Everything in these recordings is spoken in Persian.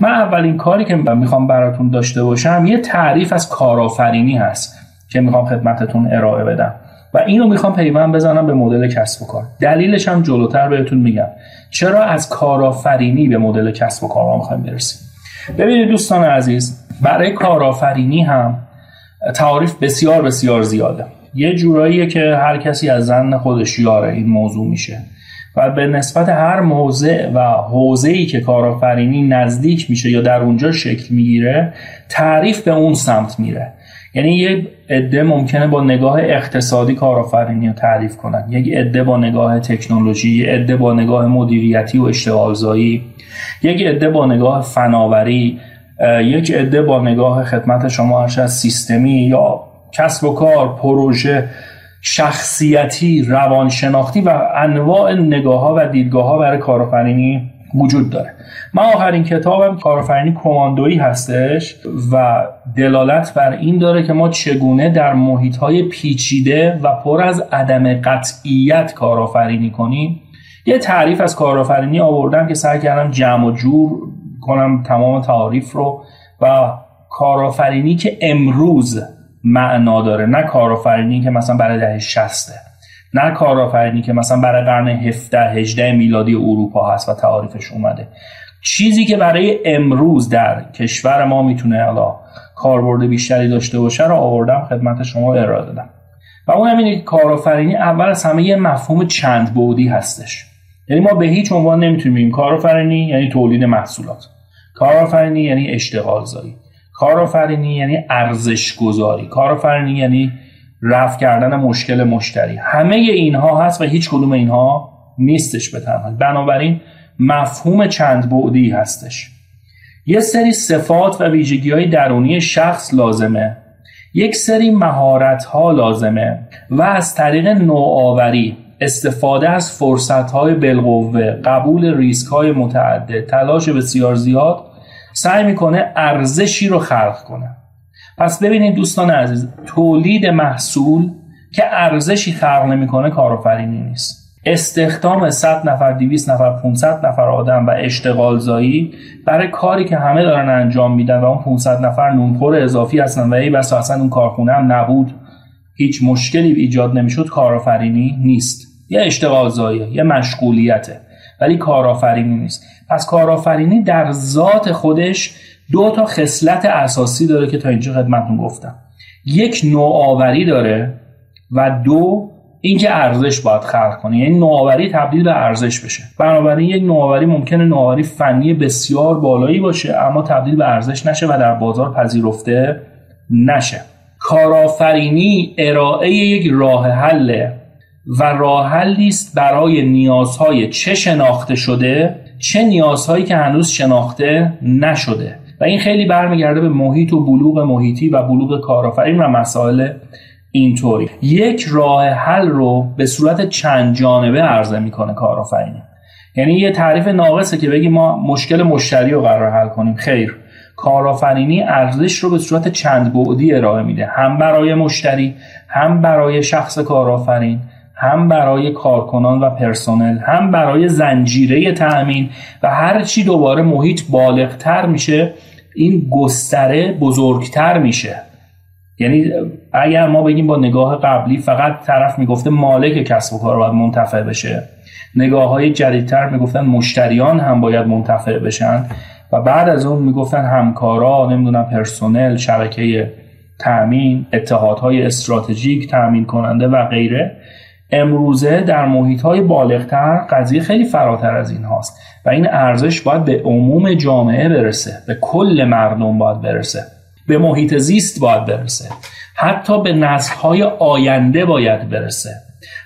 من اولین کاری که می‌خوام براتون داشته باشم یه تعریف از کارآفرینی هست که می‌خوام خدمتتون ارائه بدم. و اینو می‌خوام پیوند بزنم به مدل کسب و کار. دلیلش هم جلوتر بهتون میگم. چرا از کارآفرینی به مدل کسب و کار ما می‌خوایم برسیم؟ ببینید دوستان عزیز برای کارآفرینی هم تعاریف بسیار بسیار زیاده. یه جوراییه که هر کسی از زن خودش یاره این موضوع میشه. و به نسبت هر موضع و حوزه ای که کارآفرینی نزدیک میشه یا در اونجا شکل می‌گیره تعریف به اون سمت میره. یعنی یه عده ممکنه با نگاه اقتصادی کارآفرینی رو تعریف کنن. یک عده با نگاه تکنولوژی یک عده با نگاه مدیریتی و اشتغالزایی یک عده با نگاه فناوری یک عده با نگاه خدمت شما از سیستمی یا کسب و کار پروژه شخصیتی روانشناختی و انواع نگاه ها و دیدگاه ها برای کارآفرینی وجود داره. من آخرین کتابم کارآفرینی کماندویی هستش و دلالت بر این داره که ما چگونه در محیط های پیچیده و پر از عدم قطعیت کارآفرینی کنیم. یه تعریف از کارآفرینی آوردم که سعی کردم جمع و جور کنم تمام تعریف رو و کارآفرینی که امروز معنا داره. نه کارآفرینی که مثلا برای دهه 60 نه کارآفرینی که مثلا برای قرن 17 18 میلادی اروپا هست و تعاریفش اومده. چیزی که برای امروز در کشور ما می‌تونه حالا کاربرد بیشتری داشته باشه رو آوردم خدمت شما ارائه دادم. و اونم اینه که کارآفرینی اول از همه یه مفهوم چند بعدی هستش. یعنی ما به هیچ عنوان نمی‌تونیم بگیم کارآفرینی یعنی تولید محصولات. کارآفرینی یعنی اشتغال زایی کارآفرینی یعنی ارزش گذاری کارآفرینی یعنی رفع کردن مشکل مشتری. همه اینها هست و هیچ کدوم اینها نیستش به تنهایی. بنابراین مفهوم چند بعدی هستش. یه سری صفات و ویژگی های درونی شخص لازمه. یک سری مهارت ها لازمه و از طریق نوآوری استفاده از فرصت های بالقوه قبول ریسک های متعدد تلاش بسیار زیاد سعی می‌کنه ارزشی رو خلق کنه. پس ببینید دوستان عزیز تولید محصول که ارزشی خلق نمی‌کنه کارآفرینی نیست. استخدام 100 نفر 200 نفر 500 نفر آدم و اشتغال زایی برای کاری که همه دارن انجام میدن و اون 500 نفر نونخور اضافی هستن و ای بس اصلا اون کارخونه هم نبود. هیچ مشکلی ایجاد نمی‌شد کارآفرینی نیست. یه اشتغال زایی یه مشغولیته. ولی کارآفرینی نیست. پس کارآفرینی در ذات خودش دو تا خصلت اساسی داره که تا اینجا خدمتتون گفتم. یک نوآوری داره و دو اینکه ارزش باید خلق کنه. یعنی نوآوری تبدیل به ارزش بشه. بنابراین یک نوآوری ممکنه نوآوری فنی بسیار بالایی باشه اما تبدیل به ارزش نشه و در بازار پذیرفته نشه. کارآفرینی ارائه یک راه حل و راه حلی است برای نیازهای چه شناخته شده چه نیازهایی که هنوز شناخته نشده. و این خیلی برمیگرده به محیط و بلوغ محیطی و بلوغ کارآفرین و مسائل اینطوری. یک راه حل رو به صورت چند جانبه عرضه می‌کنه کارآفرینی. یعنی یه تعریف ناقصه که بگیم ما مشکل مشتری رو قرار حل کنیم. خیر. کارآفرینی ارزش رو به صورت چند بعدی ارائه میده. هم برای مشتری هم برای شخص کارآفرین هم برای کارکنان و پرسنل هم برای زنجیره تأمین و هر چی دوباره محیط بالغتر میشه این گستره بزرگتر میشه. یعنی اگر ما بگیم با نگاه قبلی فقط طرف می‌گفته مالک کسب و کار باید منتفع بشه نگاه های جدیدتر می‌گفتن مشتریان هم باید منتفع بشن و بعد از اون می‌گفتن همکارا نمی‌دونم پرسنل شبکه تأمین اتحادهای استراتژیک تأمین کننده و غیره. امروزه در محیط های بالغتر قضیه خیلی فراتر از این هاست و این ارزش باید به عموم جامعه برسه به کل مردم باید برسه به محیط زیست باید برسه حتی به های آینده باید برسه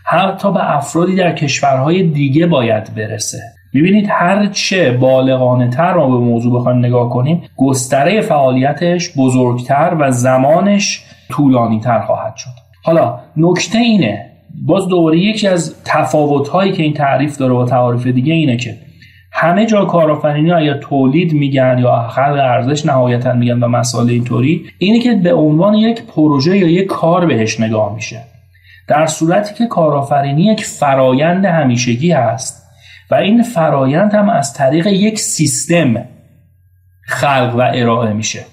حتی به افرادی در کشورهای دیگه باید برسه. ببینید هر چه بالغانه تر رو به موضوع بخوایم نگاه کنیم گستره فعالیتش بزرگتر و زمانش طولانی تر خواهد شد. حالا نکته اینه باز دوباره یکی از تفاوت هایی که این تعریف داره با تعاریف دیگه اینه که همه جا کارآفرینی یا تولید میگن یا خلق ارزش نهایتا میگن و مسائل اینطوری اینه که به عنوان یک پروژه یا یک کار بهش نگاه میشه. در صورتی که کارآفرینی یک فرایند همیشگی هست و این فرایند هم از طریق یک سیستم خلق و ارائه میشه.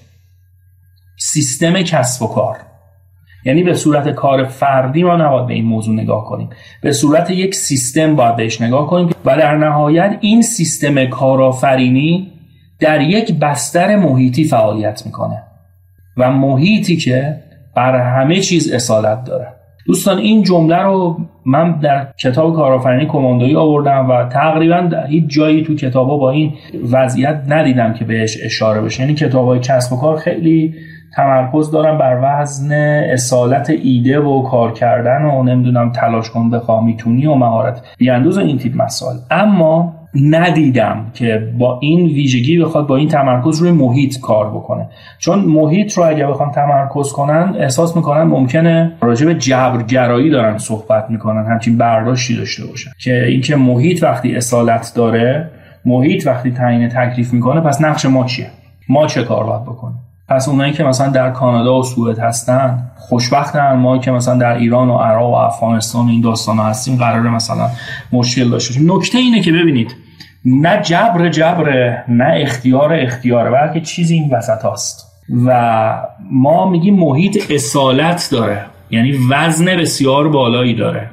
سیستم کسب و کار. یعنی به صورت کار فردی ما نباید به این موضوع نگاه کنیم. به صورت یک سیستم باید بهش نگاه کنیم و در نهایت این سیستم کارآفرینی در یک بستر محیطی فعالیت می‌کنه. و محیطی که بر همه چیز اصالت داره. دوستان این جمله رو من در کتاب کارآفرینی کماندویی آوردم و تقریبا هیچ جایی تو کتابا با این وضعیت ندیدم که بهش اشاره بشه. یعنی کتابای کسب و کار خیلی تمرکز دارم بر وزن اصالت ایده و کار کردن و نمی‌دونم تلاش کن بخواه می‌تونی و مهارت. بیاندوز این تیپ مسائل. اما ندیدم که با این ویژگی بخواد با این تمرکز روی محیط کار بکنه. چون محیط رو اگر بخوام تمرکز کنن احساس می‌کنن ممکنه راجع به جبرگرایی دارن صحبت می‌کنن همچین برداشتی داشته باشن. که اینکه محیط وقتی اصالت داره محیط وقتی تعیین تکلیف می‌کنه پس نقش ما چیه؟ ما چه کار باید بکنیم؟ پس اونایی که مثلا در کانادا و سوئد هستن خوشبختن. ما که مثلا در ایران و عراق و افغانستان و این داستان هستیم قرار مثلا مشکل داشته باشیم. نکته اینه که ببینید نه جبر جبر نه اختیار اختیاره بلکه چیزی این وسط هست و ما میگیم محیط اصالت داره. یعنی وزن بسیار بالایی داره.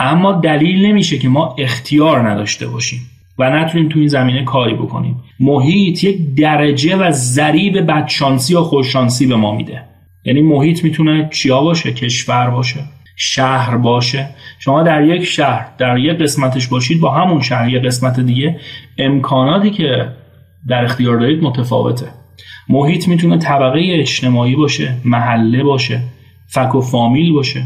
اما دلیل نمیشه که ما اختیار نداشته باشیم. و نتونیم تو این زمینه کاری بکنیم. محیط یک درجه و ذریب بدشانسی یا خوششانسی به ما میده. یعنی محیط می‌تونه چیا باشه؟ کشور باشه. شهر باشه. شما در یک شهر در یک قسمتش باشید با همون شهر یک قسمت دیگه امکاناتی که در اختیار دارید متفاوته. محیط می‌تونه طبقه اجتماعی باشه محله باشه فک و فامیل باشه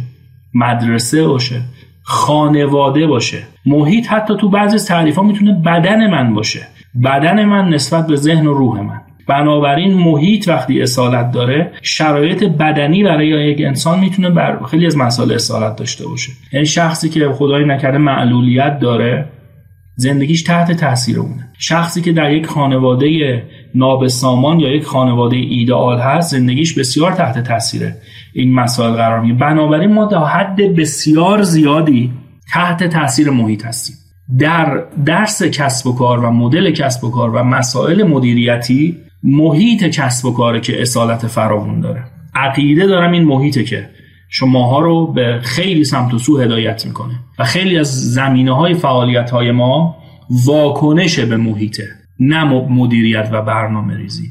مدرسه باشه. خانواده باشه. محیط حتی تو بعضی تعریف ها می‌تونه بدن من باشه. بدن من نسبت به ذهن و روح من. بنابراین محیط وقتی اصالت داره شرایط بدنی برای یک انسان می‌تونه بر خیلی از مسائل اصالت داشته باشه. یعنی شخصی که خدای نکرده معلولیت داره زندگیش تحت تاثیر اونه. شخصی که در یک خانواده نابسامان یا یک خانواده ایدئال هست زندگیش بسیار تحت تاثیر این مسائل قرار می‌گیره. بنابراین ما تا حد بسیار زیادی تحت تاثیر محیط هستیم. در درس کسب و کار و مدل کسب و کار و مسائل مدیریتی محیط کسب و کاره که اصالت فراوون داره. عقیده دارم این محیطه که شماها رو به خیلی سمت و سو هدایت می‌کنه. و خیلی از زمینه های فعالیت های ما واکنش به محیطه نه مدیریت و برنامه ریزی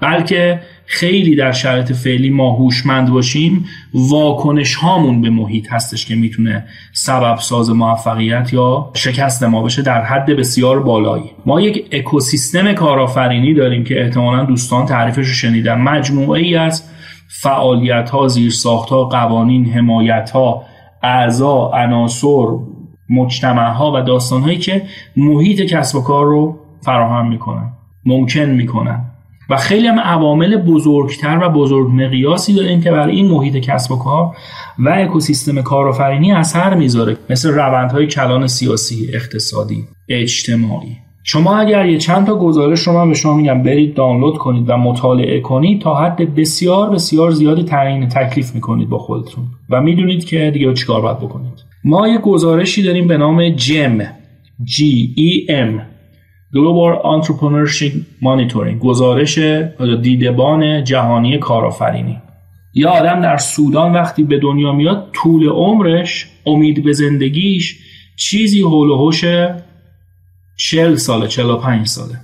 بلکه خیلی در شرایط فعلی ما هوشمند باشیم واکنش هامون به محیط هستش که می‌تونه سبب ساز موفقیت یا شکست ما بشه در حد بسیار بالایی. ما یک اکوسیستم کارآفرینی داریم که احتمالا دوستان تعریفش رو شنیدن. مجموعه ای از فعالیت ها زیرساخت ها قوانین حمایت ها اعضا عناصر مجتمع ها و داستان هایی که محیط کسب و کار رو فراهم می‌کنن ممکن می‌کنن. و خیلی هم عوامل بزرگتر و بزرگ مقیاسی داریم که برای این محیط کسب و کار و اکوسیستم کارآفرینی اثر می‌ذاره مثل روندهای کلان سیاسی اقتصادی اجتماعی. شما اگر یه چند تا گزارش رو من به شما میگم برید دانلود کنید و مطالعه کنید تا حد بسیار بسیار زیادی تعیین تکلیف می‌کنید با خودتون. و می‌دونید که دیگه چیکار باید بکنید. ما یه گزارشی داریم به نام جم G E M. Global Entrepreneurship Monitoring. گزارش دیدبان جهانی کارآفرینی. یه آدم در سودان وقتی به دنیا میاد طول عمرش امید به زندگیش چیزی هول و 40 ساله 45 ساله.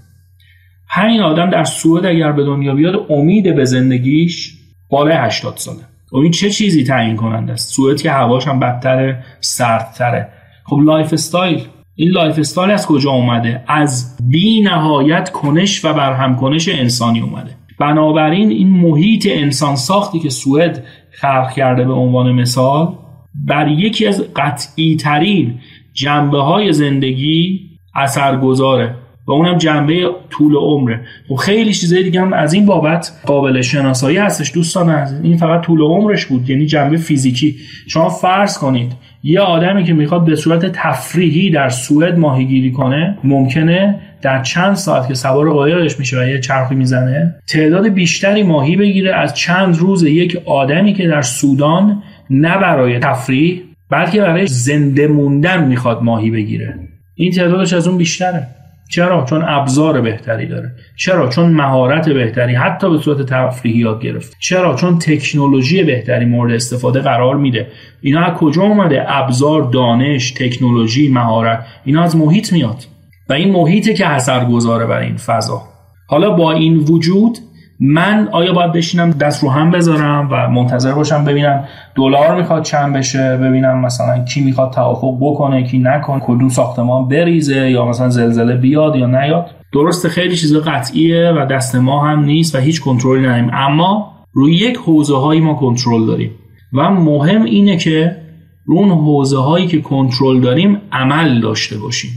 همین آدم در سوئد اگر به دنیا بیاد امید به زندگیش بالای 80 ساله. و این چه چیزی تعیین کننده است؟ سوئد که هواش هم بدتر سردتره. خب lifestyle. این lifestyle از کجا اومده؟ از بی نهایت کنش و برهم کنش انسانی اومده. بنابراین این محیط انسان ساختی که سوئد خلق کرده به عنوان مثال بر یکی از قطعی ترین جنبه های زندگی اثر گذاره و اونم جنبه طول عمره. خب خیلی چیزای دیگه هم از این بابت قابل شناسایی هستش دوستان از این فقط طول عمرش بود یعنی جنبه فیزیکی. شما فرض کنید یه آدمی که می‌خواد به صورت تفریحی در سوئد ماهیگیری کنه ممکنه در چند ساعت که سوار قایقش میشه و یه چرخی می‌زنه تعداد بیشتری ماهی بگیره از چند روز یک آدمی که در سودان نه برای تفریح بلکه برای زنده موندن می‌خواد ماهی بگیره. این تعدادش از اون بیشتره. چرا؟ چون ابزار بهتری داره. چرا؟ چون مهارت بهتری حتی به صورت تفریحی یاد گرفت چرا؟ چون تکنولوژی بهتری مورد استفاده قرار میده. اینا از کجا اومده؟ ابزار دانش تکنولوژی مهارت. اینا از محیط میاد. و این محیطه که اثر گذاره بر این فضا. حالا با این وجود من آیا باید بشینم دست رو هم بذارم و منتظر باشم ببینم دلار می‌خواد چند بشه ببینم مثلا کی می‌خواد توافق بکنه کی نکنه کدوم ساختمان بریزه یا مثلا زلزله بیاد یا نیاد؟ درسته خیلی چیز قطعیه و دست ما هم نیست و هیچ کنترلی نداریم. اما روی یک حوزه هایی ما کنترل داریم و مهم اینه که رو اون حوزه هایی که کنترل داریم عمل داشته باشیم.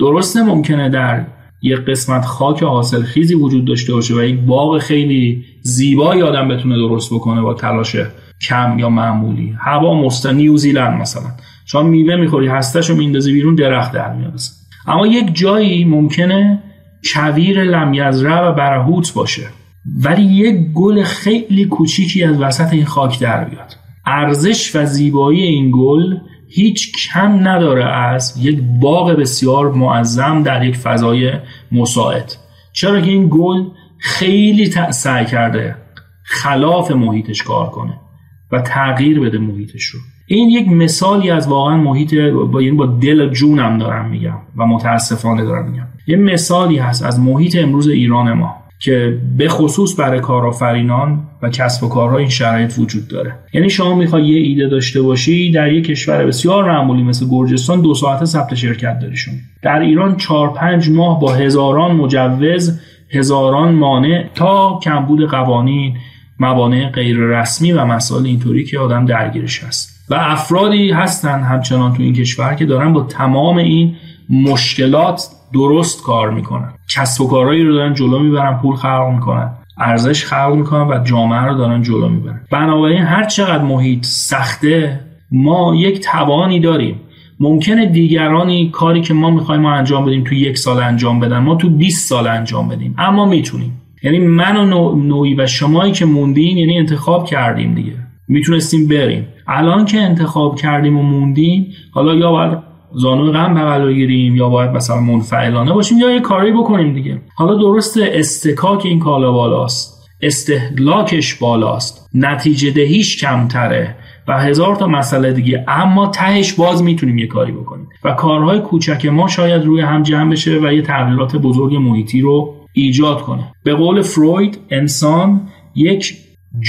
درسته ممکنه در یک قسمت خاک حاصل خیزی وجود داشته باشه و یک باغ خیلی زیبا آدم بتونه درست بکنه با تلاش کم یا معمولی. هوا مست نیوزیلند مثلا. شما میوه می‌خوری هستش رو میندازی بیرون درخت در میاد. اما یک جایی ممکنه کویر لمیزره و برهوت باشه. ولی یک گل خیلی کوچیکی از وسط این خاک در بیاد. ارزش و زیبایی این گل هیچ کم نداره از یک باغ بسیار معظم در یک فضای مساعد. چرا که این گل خیلی سعی کرده خلاف محیطش کار کنه و تغییر بده محیطش رو. این یک مثالی از واقعا محیط با یعنی با دل جونم دارم میگم و متاسفانه دارم میگم. یه مثالی هست از محیط امروز ایران ما. که به خصوص برای کارآفرینان و کسب و کارها این شرایط وجود داره. یعنی شما می‌خوای یه ایده داشته باشی در یک کشور بسیار معمولی مثل گرجستان دو ساعته ثبت شرکت داریشون در ایران چهار پنج ماه با هزاران مجوز هزاران مانع تا کمبود قوانین موانع غیر رسمی و مسائل اینطوری که آدم درگیرش هست. و افرادی هستن همچنان تو این کشور که دارن با تمام این مشکلات درست کار می‌کنن. کسب و کارهایی رو دارن جلو می‌برن پول خلق می‌کنن. ارزش خلق می‌کنن و جامعه رو دارن جلو می‌برن. بنابراین هر چقدر محیط سخته ما یک توانی داریم. ممکنه دیگرانی کاری که ما می‌خوایم انجام بدیم تو یک سال انجام بدن. ما تو 20 سال انجام بدیم. اما می‌تونیم. یعنی من و نوعی و شمایی که موندین یعنی انتخاب کردیم دیگه. می‌تونستیم بریم. الان که انتخاب کردیم و موندیم حالا یا باید زانو غم بغل بگیریم یا باید مثلا منفعلانه باشیم یا یه کاری بکنیم دیگه. حالا درسته استکاک این کالا بالاست. استهلاکش بالاست. نتیجه دهیش کمتره و هزار تا مسئله دیگه اما تهش باز می‌تونیم یه کاری بکنیم. و کارهای کوچک ما شاید روی هم جمع بشه و یه تغییرات بزرگ محیطی رو ایجاد کنه. به قول فروید انسان یک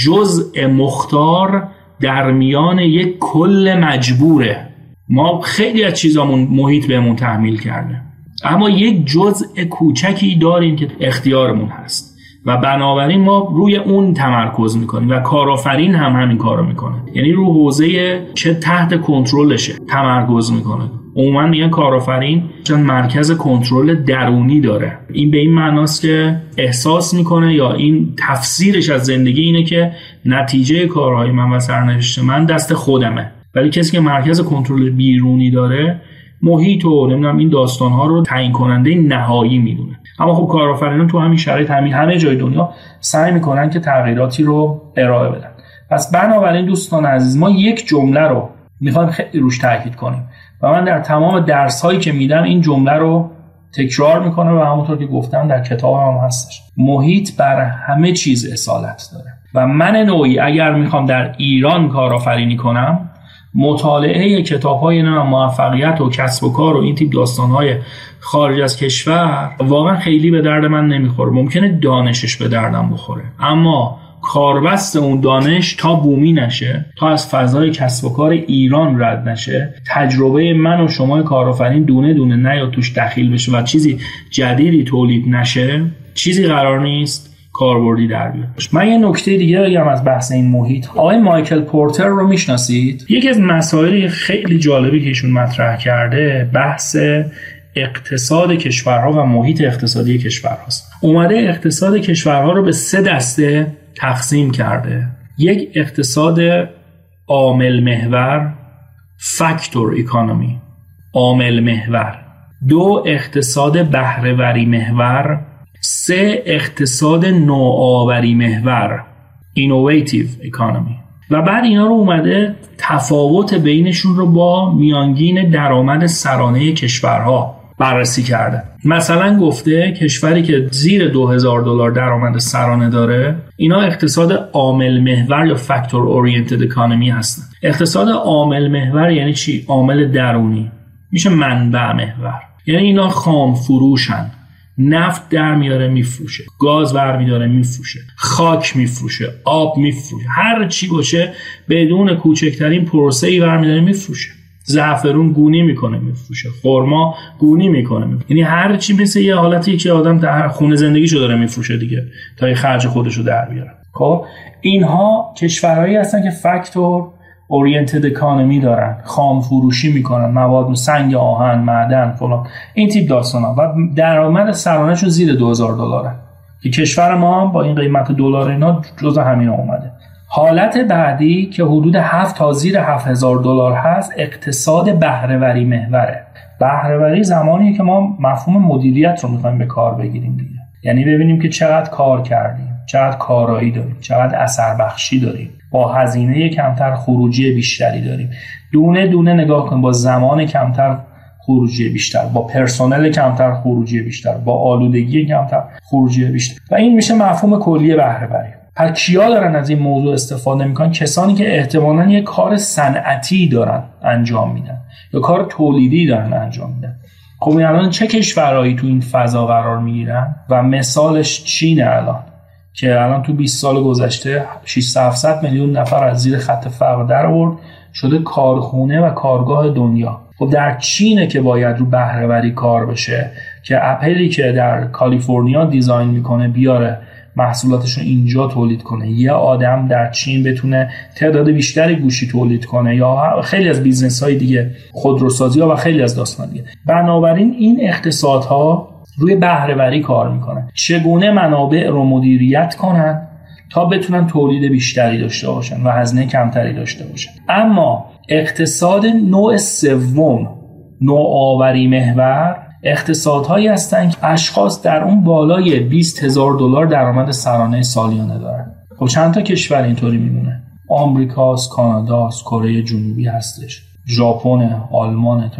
جزء مختار در میان یک کل مجبوره. ما خیلی از چیزامون محیط بهمون تحمیل کرده. اما یک جزء کوچکی داریم که اختیارمون هست. و بنابراین ما روی اون تمرکز می‌کنیم و کارآفرین هم همین کارو می‌کنه. یعنی رو حوزه چه تحت کنترلشه تمرکز می‌کنه. عموما میگن کارآفرین چون مرکز کنترل درونی داره. این به این معناست که احساس می‌کنه یا این تفسیرش از زندگی اینه که نتیجه کارهای من و سرنوشت من دست خودمه. ولی کسی که مرکز کنترل بیرونی داره محیط و نمی‌دونم این داستان ها رو تعیین کننده نهایی می‌دونه. اما خب کارآفرینان تو همین شرایط همین همه جای دنیا سعی می‌کنن که تغییراتی رو ارائه بدن. پس بنابراین دوستان عزیز ما یک جمله رو می‌خوایم خیلی روش تاکید کنیم. و من در تمام درس هایی که میدم این جمله رو تکرار می‌کنم و همونطور که گفتم در کتاب هم هستش. محیط بر همه چیز اصالت داره. و من نوعی اگر می‌خوام در ایران کارآفرینی کنم مطالعه کتاب های موفقیت و کسب و کار و این تیپ داستان های خارج از کشور واقعا خیلی به درد من نمی‌خوره. ممکنه دانشش به دردم بخوره. اما کاربست اون دانش تا بومی نشه تا از فضای کسب و کار ایران رد نشه تجربه من و شما کارآفرین دونه دونه نیاد توش دخیل بشه و چیزی جدیدی تولید نشه چیزی قرار نیست. کاربردی در بیاد من یه نکته دیگه بگم از بحث این محیط. آقای مایکل پورتر رو می‌شناسید؟ یکی از مسائل خیلی جالبی که ایشون مطرح کرده بحث اقتصاد کشورها و محیط اقتصادی کشورهاست. اومده اقتصاد کشورها رو به سه دسته تقسیم کرده. یک اقتصاد عامل محور فاکتور اکانومی عامل محور. دو اقتصاد بهرهوری محور سه اقتصاد نوآوری محور innovative economy و بعد اینا رو اومده تفاوت بینشون رو با میانگین درآمد سرانه کشورها بررسی کرده. مثلا گفته کشوری که زیر 2000 دلار درآمد سرانه داره اینا اقتصاد عامل محور یا factor oriented economy هستن. اقتصاد عامل محور یعنی چی؟ عامل درونی. میشه منبع محور. یعنی اینا خام فروشن. نفت در میاره میفروشه. گاز ور میداره میفروشه. خاک میفروشه آب میفروشه. هر چی باشه بدون کوچکترین پروسه ای ور میداره میفروشه. زعفرون گونی می‌کنه میفروشه. خرما گونی می‌کنه میفروشه. یعنی هر چی مثل یه حالتی که آدم در خونه زندگیشو داره میفروشه دیگه تا یه خرج خودشو در بیاره. خب اینها کشورهایی هستن که فاکتور اورینتد اکانومی دارن خام فروشی می‌کنن مواد سنگ آهن معدن فلان. این تیپ داستان ها و درآمد سرانهشون زیر 2000 دلاره. که کشور ما هم با این قیمت دلار اینا جز همین اومده. حالت بعدی که حدود 7 تا زیر 7000 دلار هست اقتصاد بهرهوری محوره. بهرهوری زمانیه که ما مفهوم مدیریت رو می‌خوایم به کار بگیریم دیگه. یعنی ببینیم که چقدر کار کردیم چقدر کارایی داریم چقدر اثر بخشی داریم. با هزینه کمتر خروجی بیشتری داریم. دونه دونه نگاه کنیم با زمان کمتر خروجی بیشتر با پرسنل کمتر خروجی بیشتر با آلودگی کمتر خروجی بیشتر. و این میشه مفهوم کلی بهره وری پس کیا دارن از این موضوع استفاده می‌کنن؟ کسانی که احتمالا یه کار صنعتی دارن انجام میدن یا کار تولیدی دارن انجام میدن. خب الان چه کشورهایی تو این فضا قرار می‌گیرن و مثالش چینه الان؟ که الان تو 20 سال گذشته 600 میلیون نفر از زیر خط فقر در آورد. شده کارخونه و کارگاه دنیا. خب در چینه که باید رو بهرهوری کار بشه که اپلی که در کالیفرنیا design می‌کنه بیاره محصولاتش رو اینجا تولید کنه. یه آدم در چین بتونه تعداد بیشتری گوشی تولید کنه یا خیلی از business های دیگه خودروسازی ها و خیلی از داستان دیگه. بنابراین این اقتصادها روی بهرهوری کار می‌کنن. چگونه منابع رو مدیریت کنن تا بتونن تولید بیشتری داشته باشن و هزینه کمتری داشته باشن. اما اقتصاد نوع سوم نوآوری محور اقتصادهایی هستند که اشخاص در اون بالای 20 هزار دلار درآمد سرانه سالیانه دارن. خب چند تا کشور اینطوری میمونه؟ آمریکاست کاناداست کره جنوبی هستش. ژاپن آلمان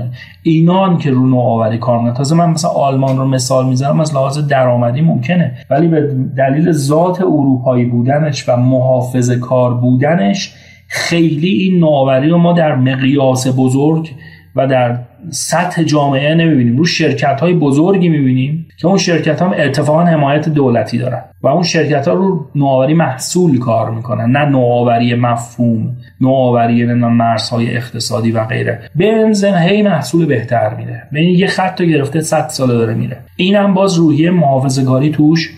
اینا که رو نوآوری کار می‌کنن. تازه من مثلا آلمان رو مثال می‌زنم از لحاظ درآمدی ممکنه. ولی به دلیل ذات اروپایی بودنش و محافظ کار بودنش خیلی این نوآوری رو ما در مقیاس بزرگ و در سطح جامعه نمی‌بینیم. رو شرکت های بزرگی می‌بینیم که اون شرکت ها اتفاقا حمایت دولتی دارن و اون شرکت ها رو نوآوری محصول کار می‌کنن نه نوآوری مفهوم نوآوری مرزهای اقتصادی و غیره. بنزن هی محصول بهتر میده ببین یه خط رو گرفته 100 ساله داره میره. اینم باز روحیه محافظه‌کاری توش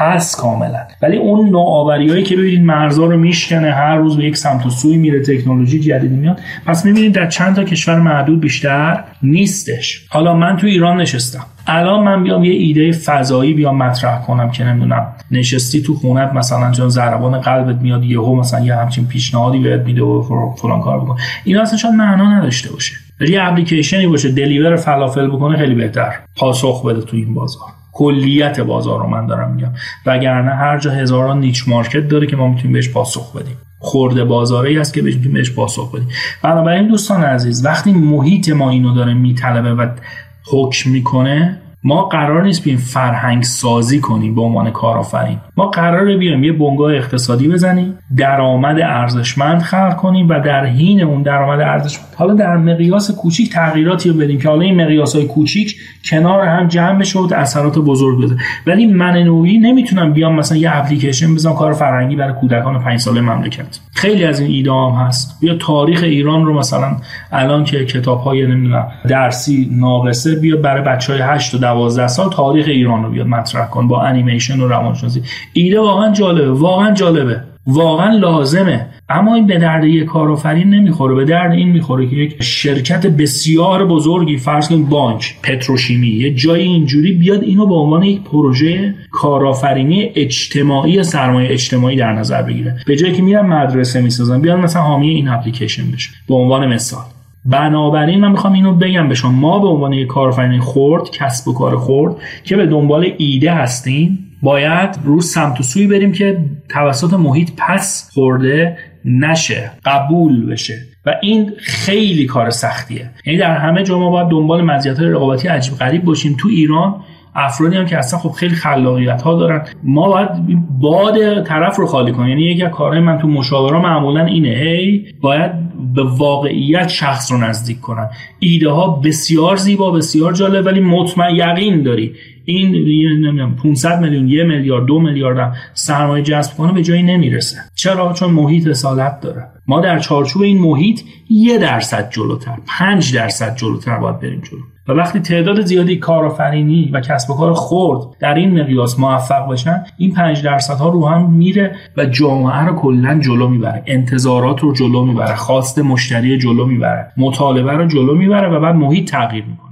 هست کاملا. ولی اون نوآوریایی که ببینید مرزا رو میشکنه هر روز به یک سمت و سوی میره تکنولوژی جدیدی میاد. پس می‌بینید در چند تا کشور معدود بیشتر نیستش. حالا من تو ایران نشستم. الان من بیام یه ایده فضایی بیام مطرح کنم که نمی‌دونم نشستی تو خونت مثلا چون ضربان قلبت میاد یهو مثلا یه همچین پیشنهادی بهت میده و فلان کار بکن. اینا اصلا شاید معنا نداشته باشه. یه اپلیکیشنی باشه دلیور فلافل بکنه خیلی بهتر. پاسخ بده تو این بازار. کلیت بازار رو من دارم میگم. وگرنه هر جا هزاران نیچ مارکت داره که ما می‌تونیم بهش پاسخ بدیم. خورده بازاری است که می‌تونیم بهش پاسخ بدیم. بنابراین دوستان عزیز وقتی محیط ما اینو داره میطلبه و حکم می‌کنه ما قرار نیست بیایم فرهنگ سازی کنیم به عنوان کارآفرین. ما قراره بیایم یه بنگاه اقتصادی بزنیم درآمد ارزشمند خلق کنیم و در حین اون درآمد ارزشمند حالا در مقیاس کوچیک تغییراتی رو بدیم که حالا این مقیاس های کوچیک کنار هم جمع بشه و اثرات بزرگ بده. ولی من نوعی نمی‌تونم بیام مثلا یه اپلیکیشن بزنم کار فرهنگی برای کودکان 5 ساله مملکت. خیلی از این ایده هم هست. بیا تاریخ ایران رو مثلا الان که کتاب های نمی‌دونم درسی ناقصه بیا برای بچه های 8 تا 12 سال تاریخ ایران رو بیاد مطرح کن با انیمیشن و روانشناسی. ایده واقعا جالبه واقعا جالبه واقعا لازمه. اما این به درد یک کارآفرین نمی‌خوره به درد این می‌خوره که یک شرکت بسیار بزرگی فرض کنید بانک پتروشیمی یه جای اینجوری بیاد اینو به عنوان یک پروژه کارآفرینی اجتماعی سرمایه اجتماعی در نظر بگیره. به جایی که میرن مدرسه می‌سازن بیان مثلا حامی این اپلیکیشن بشه. به عنوان مثال. بنابراین من می‌خوام اینو بگم به شما ما به عنوان یک کارآفرین خرد کسب و کار خرد که به دنبال ایده هستیم باید رو سمت و سوی بریم که توسط محیط پس خورده نشه قبول بشه. و این خیلی کار سختیه. یعنی در همه جا ما باید دنبال مزیت رقابتی عجیب غریب باشیم. تو ایران افرادی هم که اصلا خب خیلی خلاقیت ها دارن. ما باید باد طرف رو خالی کنیم. یعنی یکی از کارهای من تو مشاوره معمولا اینه. هی باید به واقعیت شخص رو نزدیک کنن. ایده ها بسیار زیبا بسیار جالب ولی مطمئن یقین داری. این نمی‌دونم 500 میلیون یه میلیارد دو میلیارد سرمایه جذب کنه به جایی نمی‌رسه. چرا؟ چون محیط اصالت داره. ما در چارچوب این محیط یه درصد جلوتر پنج درصد جلوتر باید بریم جلو. و وقتی تعداد زیادی کارآفرینی و کسب و کار خرد در این مقیاس موفق باشن این پنج درصد ها رو هم میره و جامعه رو کلا جلو می‌بره. انتظارات رو جلو می‌بره. خواست مشتری جلو می‌بره. مطالبه رو جلو می‌بره و بعد محیط تغییر می‌کنه.